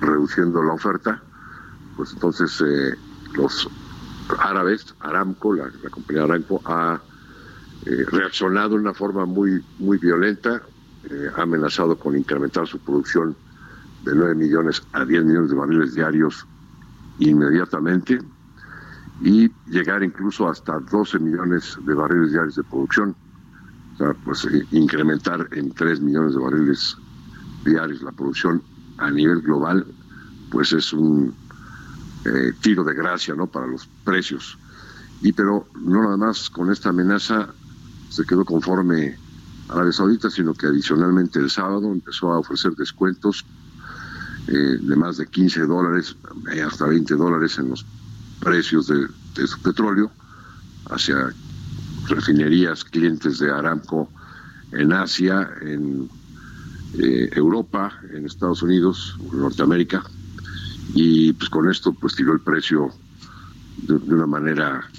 reduciendo la oferta, pues entonces eh, los árabes, Aramco, la, la compañía Aramco, ha eh, reaccionado de una forma muy, muy violenta, eh, ha amenazado con incrementar su producción de 9 millones a 10 millones de barriles diarios inmediatamente y llegar incluso hasta 12 millones de barriles diarios de producción. Pues eh, incrementar en 3 millones de barriles diarios la producción a nivel global, pues es un eh, tiro de gracia ¿no? para los precios. Y pero no nada más con esta amenaza se quedó conforme Arabia Saudita, sino que adicionalmente el sábado empezó a ofrecer descuentos eh, de más de 15 dólares hasta 20 dólares en los precios de, su petróleo hacia refinerías, clientes de Aramco en Asia, en eh, Europa, en Estados Unidos, Norteamérica, y pues con esto pues tiró el precio de, una manera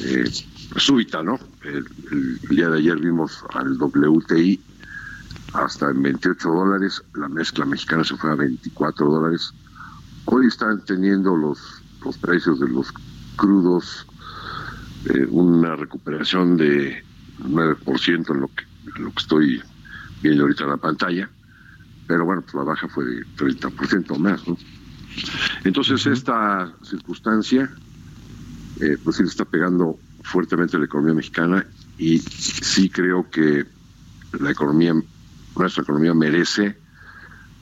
eh, súbita, ¿no? El- el día de ayer vimos al WTI hasta en 28 dólares, la mezcla mexicana se fue a 24 dólares. Hoy están teniendo los, los precios de los crudos eh, una recuperación de 9% en lo que, en lo que estoy viendo ahorita en la pantalla, pero bueno, pues la baja fue de 30% o más, ¿no? Entonces esta circunstancia, eh, pues sí está pegando fuertemente a la economía mexicana y sí creo que la economía, nuestra economía merece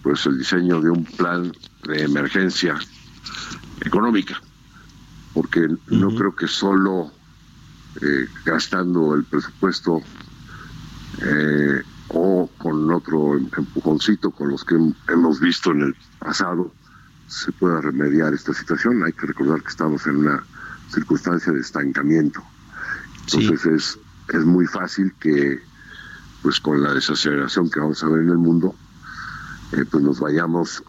pues el diseño de un plan de emergencia económica, porque no creo que solo eh, gastando el presupuesto eh, o con otro empujoncito con los que hem- hemos visto en el pasado se pueda remediar esta situación. Hay que recordar que estamos en una circunstancia de estancamiento. Entonces es, es muy fácil que pues con la desaceleración que vamos a ver en el mundo, eh, pues nos vayamos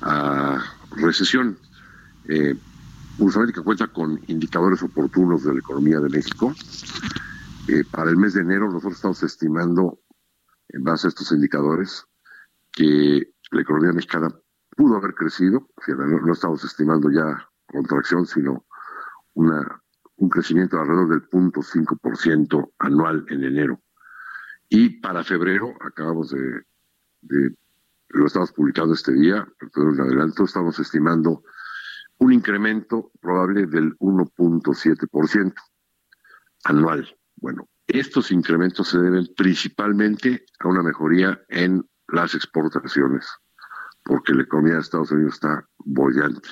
a recesión. Eh, América cuenta con indicadores oportunos de la economía de México. Eh, para el mes de enero nosotros estamos estimando, en base a estos indicadores, que la economía mexicana pudo haber crecido. No, no estamos estimando ya contracción, sino una, un crecimiento de alrededor del 0.5% anual en enero. Y para febrero, acabamos de, lo estamos publicando este día, pero en adelanto, estamos estimando un incremento probable del 1.7% anual. Bueno, estos incrementos se deben principalmente a una mejoría en las exportaciones, porque la economía de Estados Unidos está bollante.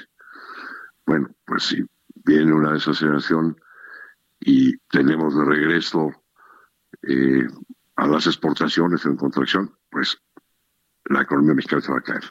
Bueno, pues si viene una desaceleración y tenemos de regreso eh, a las exportaciones en contracción, pues la economía mexicana se va a caer.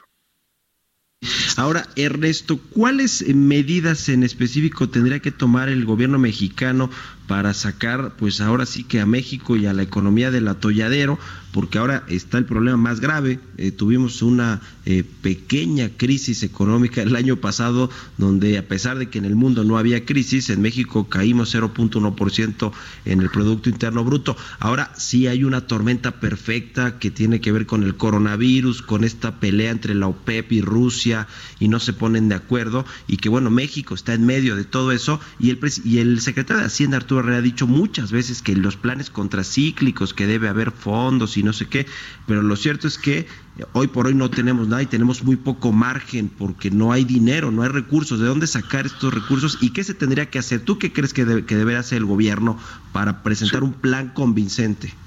Ahora, Ernesto, ¿cuáles medidas en específico tendría que tomar el gobierno mexicano para sacar, pues ahora sí que a México y a la economía del atolladero? Porque ahora está el problema más grave. Eh, tuvimos una eh, pequeña crisis económica el año pasado, donde a pesar de que en el mundo no había crisis, en México caímos 0.1% en el Producto Interno Bruto. Ahora sí hay una tormenta perfecta que tiene que ver con el coronavirus, con esta pelea entre la OPEP y Rusia y no se ponen de acuerdo y que bueno, México está en medio de todo eso y el, y el secretario de Hacienda Arturo Herrera ha dicho muchas veces que los planes contracíclicos, que debe haber fondos y no sé qué, pero lo cierto es que eh, hoy por hoy no tenemos nada y tenemos muy poco margen porque no hay dinero, no hay recursos. ¿De dónde sacar estos recursos y qué se tendría que hacer? ¿Tú qué crees que, debe- que debería hacer el gobierno para presentar un plan convincente?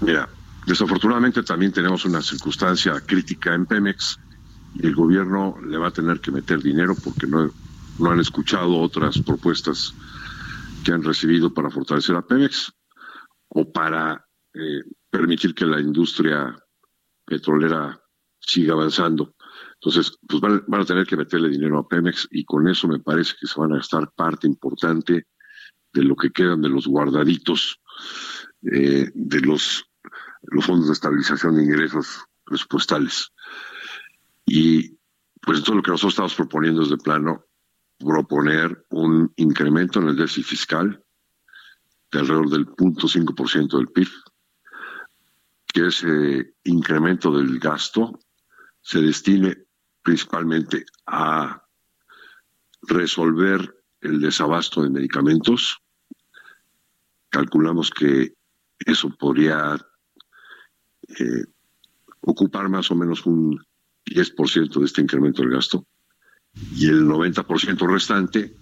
Mira, desafortunadamente también tenemos una circunstancia crítica en Pemex y el gobierno le va a tener que meter dinero porque no, no han escuchado otras propuestas que han recibido para fortalecer a Pemex o para eh, permitir que la industria petrolera siga avanzando. Entonces, pues van, a tener que meterle dinero a Pemex y con eso me parece que se van a gastar parte importante de lo que quedan de los guardaditos eh, de los, los fondos de estabilización de ingresos presupuestales. Y pues todo lo que nosotros estamos proponiendo es de plano proponer un incremento en el déficit fiscal de alrededor del 0.5% del PIB, que ese incremento del gasto se destine principalmente a resolver el desabasto de medicamentos. Calculamos que eso podría eh, ocupar más o menos un 10% de este incremento del gasto y el 90% restante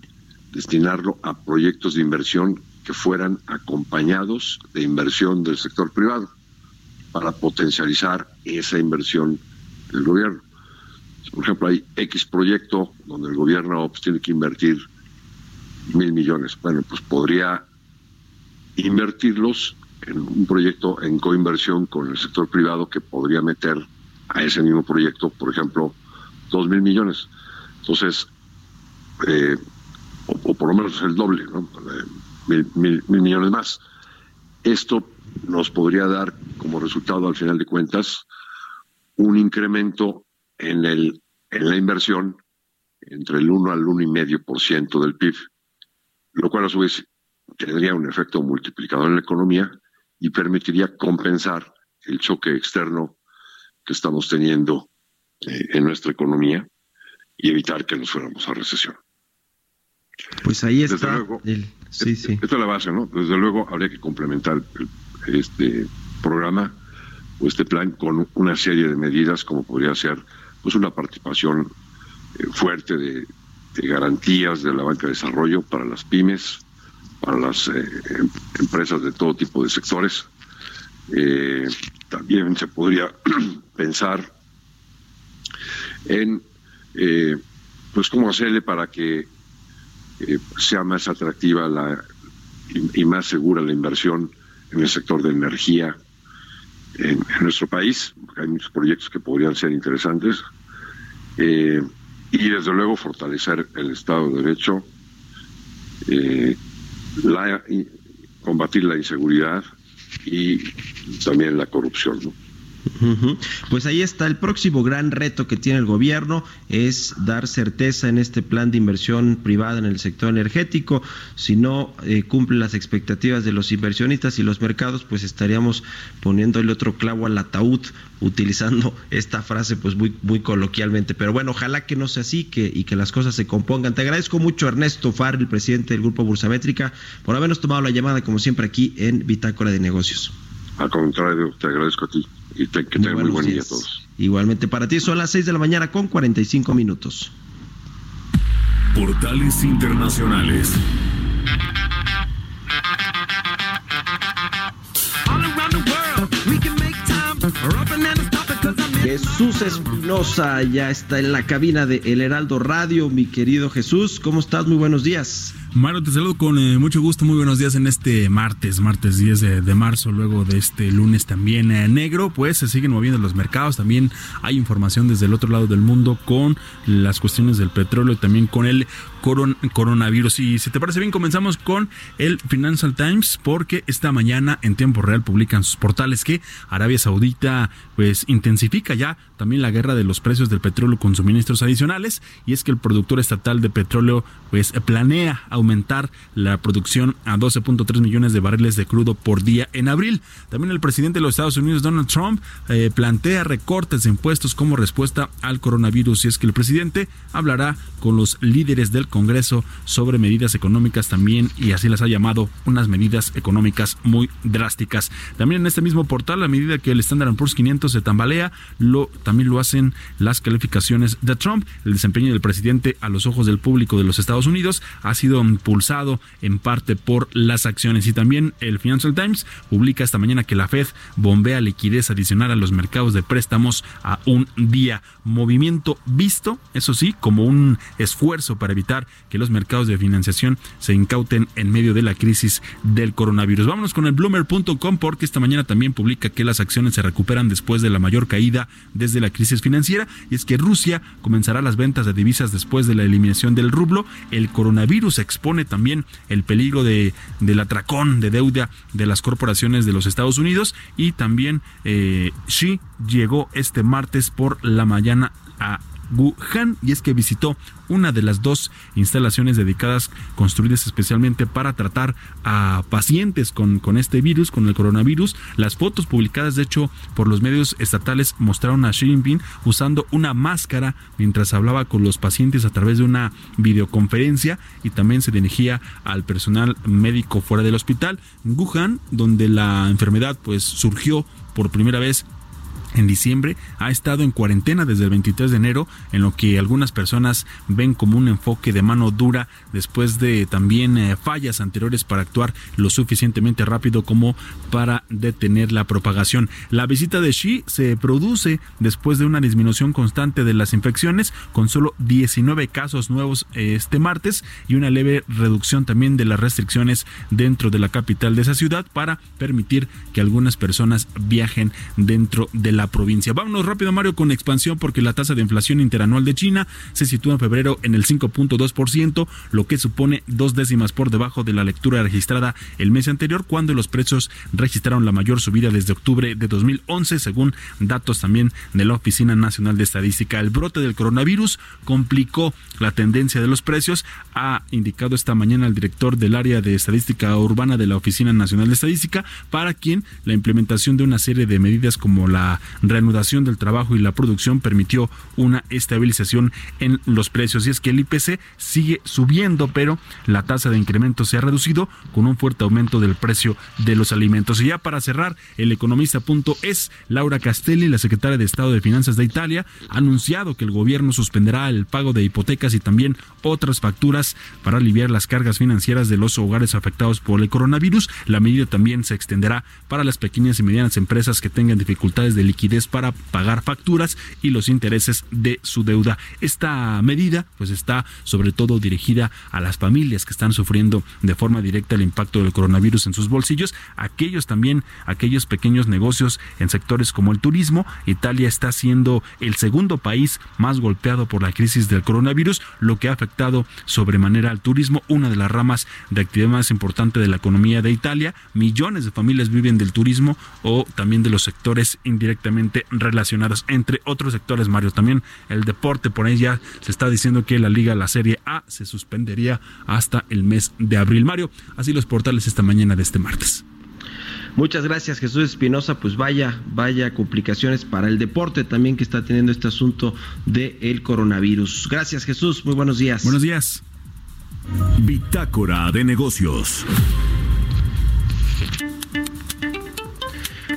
destinarlo a proyectos de inversión que fueran acompañados de inversión del sector privado para potencializar esa inversión del gobierno. Por ejemplo, hay X proyecto donde el gobierno pues, tiene que invertir mil millones. Bueno, pues podría invertirlos en un proyecto en coinversión con el sector privado que podría meter a ese mismo proyecto, por ejemplo, dos mil millones. Entonces, eh, o, por lo menos el doble. Eh, mil millones más. Esto nos podría dar como resultado, al final de cuentas, un incremento en, el, en la inversión entre el 1 al 1,5% del PIB, lo cual a su vez tendría un efecto multiplicador en la economía y permitiría compensar el choque externo que estamos teniendo eh, en nuestra economía y evitar que nos fuéramos a recesión.
Pues ahí
Desde
está.
luego.
el- sí, sí.
Esta es la base, ¿no? Desde luego habría que complementar el- este programa o este plan con una serie de medidas como podría ser pues una participación eh, fuerte de, de garantías de la banca de desarrollo para las pymes, para las eh, em- empresas de todo tipo de sectores. Eh, también se podría pensar en eh, pues cómo hacerle para que eh, sea más atractiva la, y, más segura la inversión en el sector de energía en, nuestro país, porque hay muchos proyectos que podrían ser interesantes, eh, y desde luego fortalecer el Estado de Derecho, combatir la inseguridad y también la corrupción.
Pues ahí está el próximo gran reto que tiene el gobierno es dar certeza en este plan de inversión privada en el sector energético. Si no eh, cumple las expectativas de los inversionistas y los mercados, pues estaríamos poniéndole otro clavo al ataúd utilizando esta frase pues muy muy coloquialmente. Pero bueno, ojalá que no sea así que, y que las cosas se compongan. Te agradezco mucho Ernesto Far, el presidente del Grupo Bursamétrica, por habernos tomado la llamada como siempre aquí en Bitácora de Negocios.
Al contrario, te agradezco a ti y te- que tengan muy buen día a
días.
todos.
Igualmente para ti son las 6 de la mañana con 45 minutos.
Portales Internacionales.
Jesús Espinosa ya está en la cabina de El Heraldo Radio. Mi querido Jesús, ¿cómo estás? Muy buenos días.
Mario, te saludo con eh, mucho gusto. Muy buenos días en este martes, martes 10 de, marzo, luego de este lunes también eh, negro. Pues se siguen moviendo los mercados. También hay información desde el otro lado del mundo con las cuestiones del petróleo y también con el coron- coronavirus. Y si te parece bien, comenzamos con el Financial Times porque esta mañana en tiempo real publican sus portales que Arabia Saudita pues intensifica ya también la guerra de los precios del petróleo con suministros adicionales y es que el productor estatal de petróleo pues planea la producción a 12.3 millones de barriles de crudo por día en abril. También el presidente de los Estados Unidos Donald Trump eh, plantea recortes de impuestos como respuesta al coronavirus y es que el presidente hablará con los líderes del Congreso sobre medidas económicas también y así las ha llamado unas medidas económicas muy drásticas. También en este mismo portal, a medida que el Standard Poor's 500 se tambalea, lo, también lo hacen las calificaciones de Trump. El desempeño del presidente a los ojos del público de los Estados Unidos ha sido impulsado en parte por las acciones y también el Financial Times publica esta mañana que la Fed bombea liquidez adicional a los mercados de préstamos a un día. Movimiento visto, eso sí, como un esfuerzo para evitar que los mercados de financiación se incauten en medio de la crisis del coronavirus. Vámonos con el bloomer.com porque esta mañana también publica que las acciones se recuperan después de la mayor caída desde la crisis financiera y es que Rusia comenzará las ventas de divisas después de la eliminación del rublo. El coronavirus expone también el peligro de, del atracón de deuda de las corporaciones de los Estados Unidos. Y también eh, Xi llegó este martes por la mañana a Wuhan y es que visitó una de las dos instalaciones dedicadas construidas especialmente para tratar a pacientes con, con este virus, con el coronavirus. Las fotos publicadas de hecho por los medios estatales mostraron a Xi Jinping usando una máscara mientras hablaba con los pacientes a través de una videoconferencia y también se dirigía al personal médico fuera del hospital. Wuhan, donde la enfermedad pues surgió por primera vez en diciembre ha estado en cuarentena desde el 23 de enero, en lo que algunas personas ven como un enfoque de mano dura después de también eh, fallas anteriores para actuar lo suficientemente rápido como para detener la propagación. La visita de Xi se produce después de una disminución constante de las infecciones, con solo 19 casos nuevos eh, este martes y una leve reducción también de las restricciones dentro de la capital de esa ciudad para permitir que algunas personas viajen dentro de la provincia. Vámonos rápido, Mario, con expansión porque la tasa de inflación interanual de China se sitúa en febrero en el 5.2%, lo que supone dos décimas por debajo de la lectura registrada el mes anterior, cuando los precios registraron la mayor subida desde octubre de 2011, según datos también de la Oficina Nacional de Estadística. El brote del coronavirus complicó la tendencia de los precios, ha indicado esta mañana el director del área de estadística urbana de la Oficina Nacional de Estadística, para quien la implementación de una serie de medidas como la reanudación del trabajo y la producción permitió una estabilización en los precios. Y es que el IPC sigue subiendo, pero la tasa de incremento se ha reducido con un fuerte aumento del precio de los alimentos. Y ya para cerrar, el economista.es, Laura Castelli, la secretaria de Estado de Finanzas de Italia, ha anunciado que el gobierno suspenderá el pago de hipotecas y también otras facturas para aliviar las cargas financieras de los hogares afectados por el coronavirus. La medida también se extenderá para las pequeñas y medianas empresas que tengan dificultades de liquidez para pagar facturas y los intereses de su deuda. Esta medida pues está sobre todo dirigida a las familias que están sufriendo de forma directa el impacto del coronavirus en sus bolsillos, aquellos también, aquellos pequeños negocios en sectores como el turismo. Italia está siendo el segundo país más golpeado por la crisis del coronavirus, lo que ha afectado sobremanera al turismo, una de las ramas de actividad más importante de la economía de Italia. Millones de familias viven del turismo o también de los sectores indirectamente relacionados, entre otros sectores, Mario. También el deporte, por ahí ya se está diciendo que la liga, la Serie A, se suspendería hasta el mes de abril. Mario, así los portales esta mañana de este martes.
Muchas gracias Jesús Espinosa, pues vaya, vaya complicaciones para el deporte también que está teniendo este asunto del el coronavirus. Gracias Jesús, muy buenos días.
Buenos días.
Bitácora de negocios.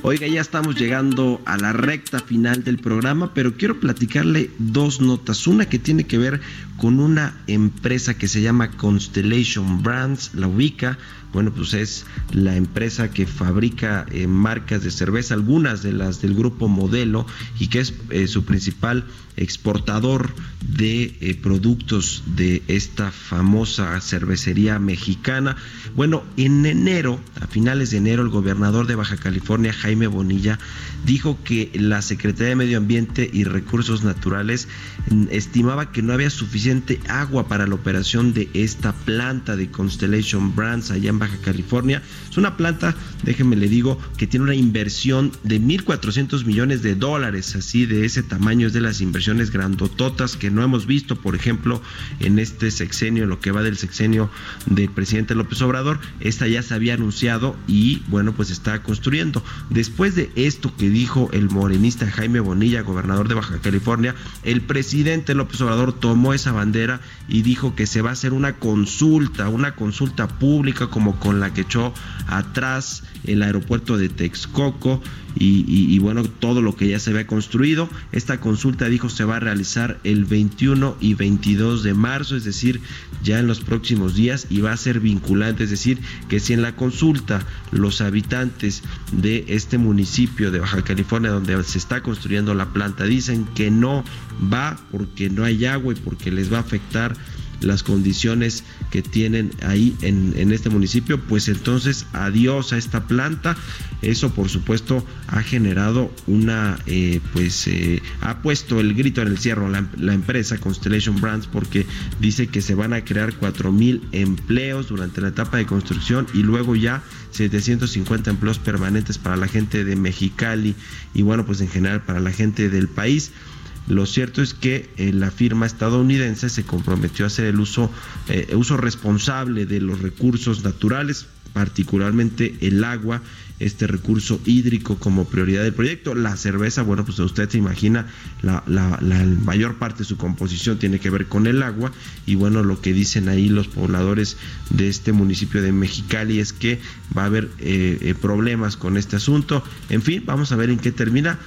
Oiga, ya estamos llegando a la recta final del programa, pero quiero platicarle dos notas. Una que tiene que ver con una empresa que se llama Constellation Brands, la ubica. Bueno, pues es la empresa que fabrica eh, marcas de cerveza, algunas de las del grupo Modelo, y que es eh, su principal exportador de eh, productos de esta famosa cervecería mexicana. Bueno, en enero, a finales de enero, el gobernador de Baja California, Jaime Bonilla, dijo que la Secretaría de Medio Ambiente y Recursos Naturales mm, estimaba que no había suficiente agua para la operación de esta planta de Constellation Brands allá en Baja California. Es una planta, déjenme le digo, que tiene una inversión de 1.400 millones de dólares, así de ese tamaño es de las inversiones grandototas que no hemos visto, por ejemplo, en este sexenio, en lo que va del sexenio del presidente López Obrador. Esta ya se había anunciado y bueno, pues está construyendo. Después de esto que dijo el morenista Jaime Bonilla, gobernador de Baja California, el presidente López Obrador tomó esa bandera y dijo que se va a hacer una consulta, una consulta pública como con la que echó atrás el aeropuerto de Texcoco y, bueno, todo lo que ya se había construido. Esta consulta, dijo, se va a realizar el 21 y 22 de marzo, es decir, ya en los próximos días y va a ser vinculante, es decir, que si en la consulta los habitantes de este municipio de Baja California, donde se está construyendo la planta, dicen que no va porque no hay agua y porque les va a afectar las condiciones que tienen ahí en, en, este municipio, pues entonces adiós a esta planta. Eso por supuesto ha generado una, eh, pues eh, ha puesto el grito en el cierro la, empresa Constellation Brands porque dice que se van a crear cuatro mil empleos durante la etapa de construcción y luego ya 750 empleos permanentes para la gente de Mexicali y bueno pues en general para la gente del país. Lo cierto es que eh, la firma estadounidense se comprometió a hacer el uso, eh, uso responsable de los recursos naturales, particularmente el agua, este recurso hídrico como prioridad del proyecto. La cerveza, bueno, pues usted se imagina, la, mayor parte de su composición tiene que ver con el agua y bueno, lo que dicen ahí los pobladores de este municipio de Mexicali es que va a haber eh, problemas con este asunto. En fin, vamos a ver en qué termina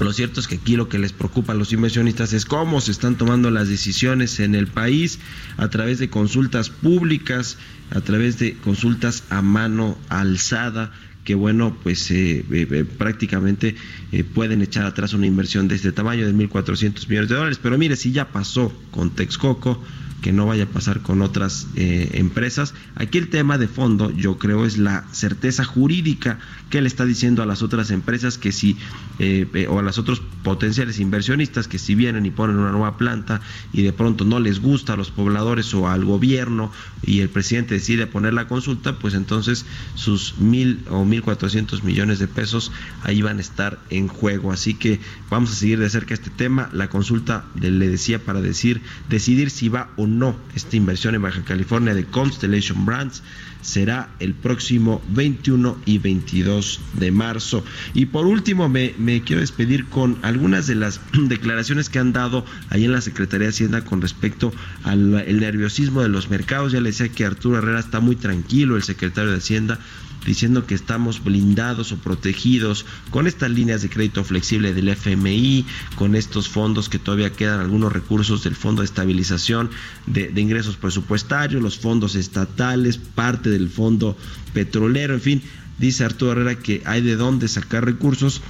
Lo cierto es que aquí lo que les preocupa a los inversionistas es cómo se están tomando las decisiones en el país a través de consultas públicas, a través de consultas a mano alzada que bueno, pues eh, eh, eh, prácticamente pueden echar atrás una inversión de este tamaño de 1.400 millones de dólares. Pero mire, si ya pasó con Texcoco, que no vaya a pasar con otras eh, empresas. Aquí el tema de fondo, yo creo, es la certeza jurídica que le está diciendo a las otras empresas que si, eh, eh, o a los otros potenciales inversionistas que si vienen y ponen una nueva planta y de pronto no les gusta a los pobladores o al gobierno y el presidente decide poner la consulta, pues entonces sus mil o mil cuatrocientos millones de pesos ahí van a estar en juego. Así que vamos a seguir de cerca este tema. La consulta le, decía para decir, decidir si va o no esta inversión en Baja California de Constellation Brands será el próximo 21 y 22 de marzo. Y por último, me, quiero despedir con algunas de las declaraciones que han dado ahí en la Secretaría de Hacienda con respecto al nerviosismo de los mercados. Ya le decía que Arturo Herrera está muy tranquilo, el secretario de Hacienda diciendo que estamos blindados o protegidos con estas líneas de crédito flexible del FMI, con estos fondos que todavía quedan algunos recursos del Fondo de Estabilización de, de Ingresos Presupuestarios, los fondos estatales, parte del Fondo Petrolero, en fin, dice Arturo Herrera que hay de dónde sacar recursos,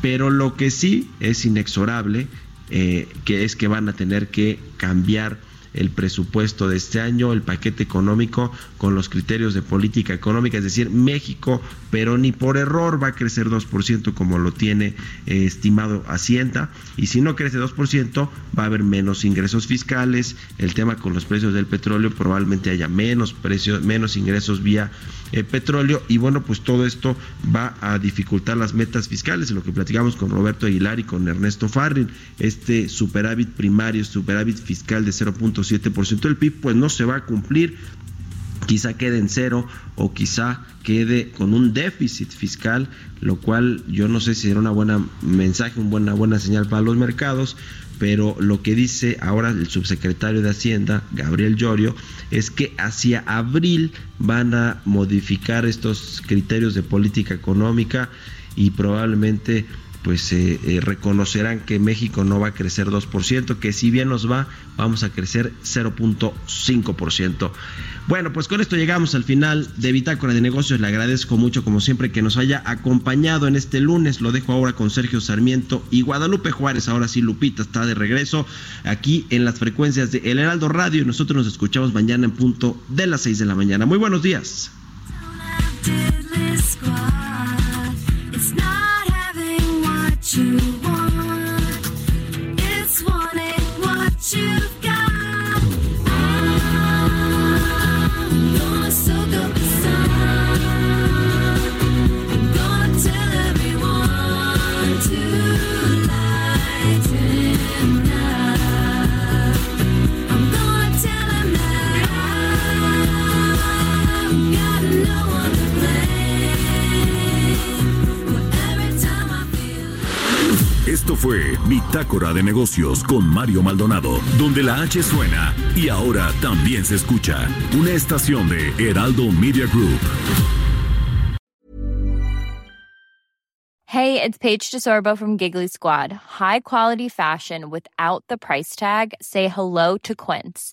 pero lo que sí es inexorable, eh, que es que van a tener que cambiar el presupuesto de este año, el paquete económico con los criterios de política económica, es decir, México, pero ni por error va a crecer 2% como lo tiene eh, estimado Hacienda, y si no crece 2%, va a haber menos ingresos fiscales, el tema con los precios del petróleo probablemente haya menos precios, menos ingresos vía eh, petróleo, y bueno, pues todo esto va a dificultar las metas fiscales, lo que platicamos con Roberto Aguilar y con Ernesto Farrin, este superávit primario, superávit fiscal de 0.7% del PIB, pues no se va a cumplir, quizá quede en cero o quizá quede con un déficit fiscal, lo cual yo no sé si será una buena mensaje, una buena, buena señal para los mercados, pero lo que dice ahora el subsecretario de Hacienda, Gabriel Llorio, es que hacia abril van a modificar estos criterios de política económica y probablemente pues eh, eh, reconocerán que México no va a crecer 2%, que si bien nos va, vamos a crecer 0.5%. Bueno, pues con esto llegamos al final de Bitácora de Negocios. Le agradezco mucho, como siempre, que nos haya acompañado en este lunes. Lo dejo ahora con Sergio Sarmiento y Guadalupe Juárez. Ahora sí, Lupita está de regreso aquí en las frecuencias de El Heraldo Radio. Y nosotros nos escuchamos mañana en punto de las 6 de la mañana. Muy buenos días.
You
Esto fue Bitácora de Negocios con Mario Maldonado, donde la H suena y ahora también se escucha. Una estación de Heraldo Media Group.
Hey, it's Paige DeSorbo from Giggly Squad. High quality fashion without the price tag. Say hello to Quince.